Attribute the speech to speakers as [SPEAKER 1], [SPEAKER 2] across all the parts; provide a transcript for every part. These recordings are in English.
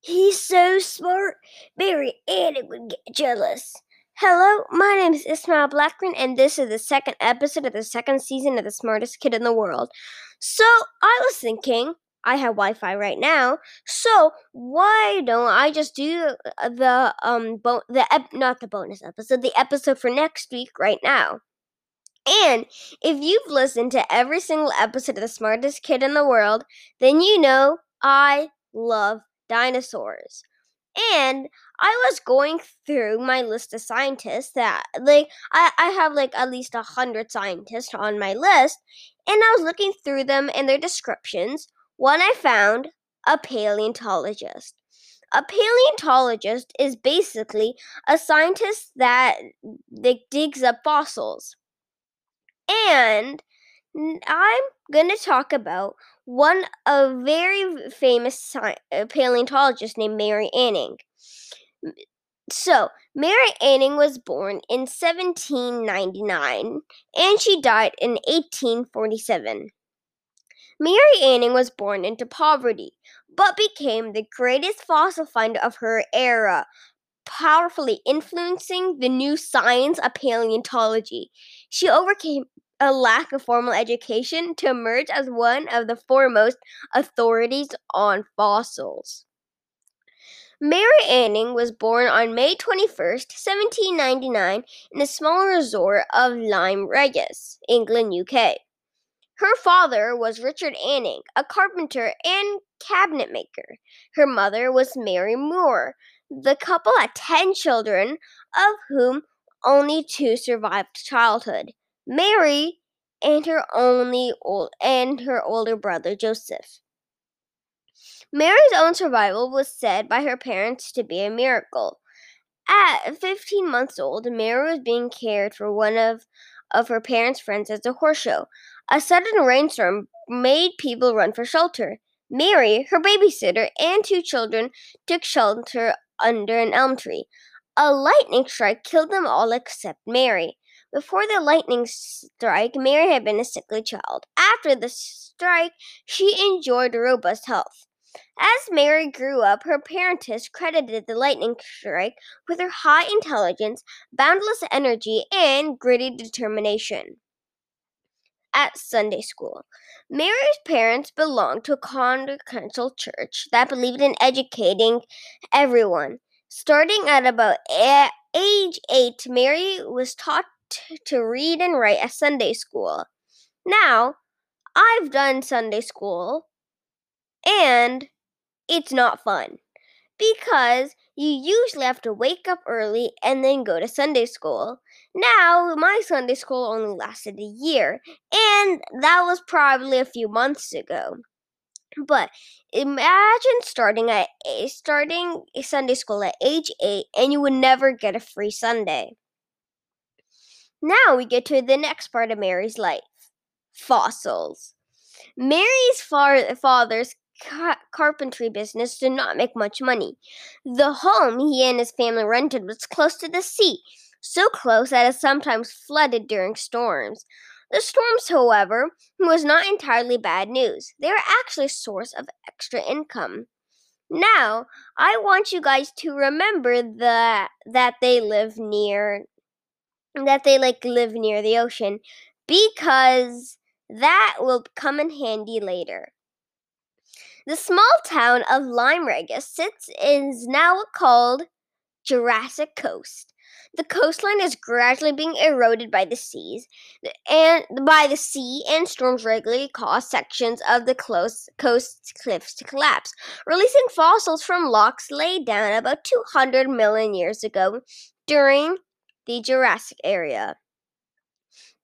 [SPEAKER 1] He's so smart, Mary Anning would get jealous. Hello, my name is Ismael Blackman, and this is the second episode of the second season of The Smartest Kid in the World. So, I was thinking, I have Wi Fi right now, so why don't I just do the, um, bo- the, ep- not the bonus episode, the episode for next week right now? And if you've listened to every single episode of The Smartest Kid in the World, then you know I love dinosaurs. And I was going through my list of scientists that like I, I have like at least a hundred scientists on my list, and I was looking through them and their descriptions. One I found a paleontologist. A paleontologist is basically a scientist that, that digs up fossils. And I'm going to talk about one a very famous sci- uh, paleontologist named Mary Anning. So, Mary Anning was born in 1799 and she died in 1847. Mary Anning was born into poverty, but became the greatest fossil finder of her era, powerfully influencing the new science of paleontology. She overcame a lack of formal education to emerge as one of the foremost authorities on fossils. Mary Anning was born on May 21st, 1799, in the small resort of Lyme Regis, England, UK. Her father was Richard Anning, a carpenter and cabinet maker. Her mother was Mary Moore. The couple had 10 children, of whom only two survived childhood. Mary and her only old and her older brother Joseph. Mary's own survival was said by her parents to be a miracle. At 15 months old, Mary was being cared for one of, of her parents' friends at a horse show. A sudden rainstorm made people run for shelter. Mary, her babysitter, and two children took shelter under an elm tree. A lightning strike killed them all except Mary. Before the lightning strike, Mary had been a sickly child. After the strike, she enjoyed robust health. As Mary grew up, her parents credited the lightning strike with her high intelligence, boundless energy, and gritty determination. At Sunday school, Mary's parents belonged to a congregational church that believed in educating everyone. Starting at about age eight, Mary was taught to read and write at Sunday school. Now, I've done Sunday school and it's not fun because you usually have to wake up early and then go to Sunday school. Now, my Sunday school only lasted a year, and that was probably a few months ago. But imagine starting at starting Sunday school at age 8 and you would never get a free Sunday. Now we get to the next part of Mary's life fossils. Mary's far- father's ca- carpentry business did not make much money. The home he and his family rented was close to the sea, so close that it sometimes flooded during storms. The storms, however, was not entirely bad news. They were actually a source of extra income. Now, I want you guys to remember that that they live near that they like live near the ocean because that will come in handy later. The small town of Regis sits is now called Jurassic Coast. The coastline is gradually being eroded by the seas and by the sea and storms regularly cause sections of the close coast cliffs to collapse, releasing fossils from rocks laid down about 200 million years ago during the Jurassic area.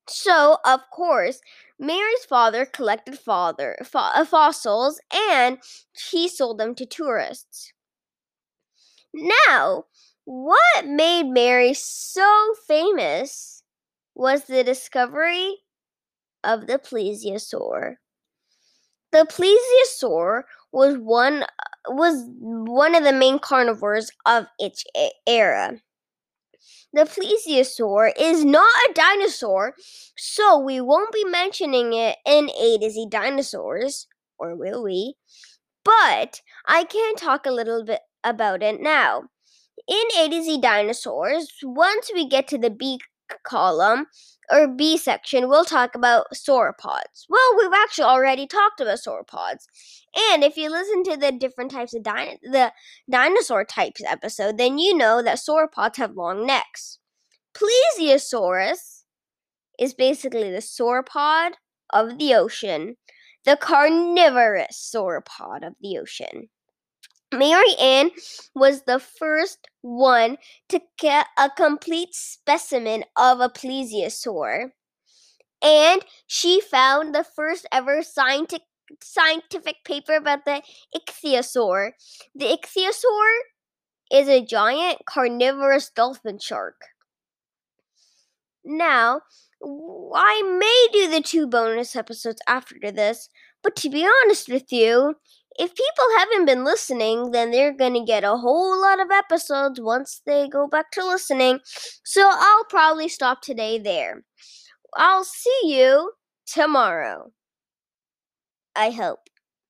[SPEAKER 1] So, of course, Mary's father collected father, fo- uh, fossils and he sold them to tourists. Now, what made Mary so famous was the discovery of the plesiosaur. The plesiosaur was one was one of the main carnivores of its era. The plesiosaur is not a dinosaur, so we won't be mentioning it in A to Z dinosaurs, or will we? but I can talk a little bit about it now. In A to Z Dinosaurs, once we get to the B column or B section, we'll talk about sauropods. Well, we've actually already talked about sauropods. And if you listen to the different types of di- the dinosaur types episode, then you know that sauropods have long necks. Plesiosaurus is basically the sauropod of the ocean, the carnivorous sauropod of the ocean. Mary Ann was the first one to get a complete specimen of a plesiosaur. And she found the first ever scientific scientific paper about the ichthyosaur. The ichthyosaur is a giant carnivorous dolphin shark. Now, I may do the two bonus episodes after this, but to be honest with you, if people haven't been listening, then they're going to get a whole lot of episodes once they go back to listening. So I'll probably stop today there. I'll see you tomorrow. I hope.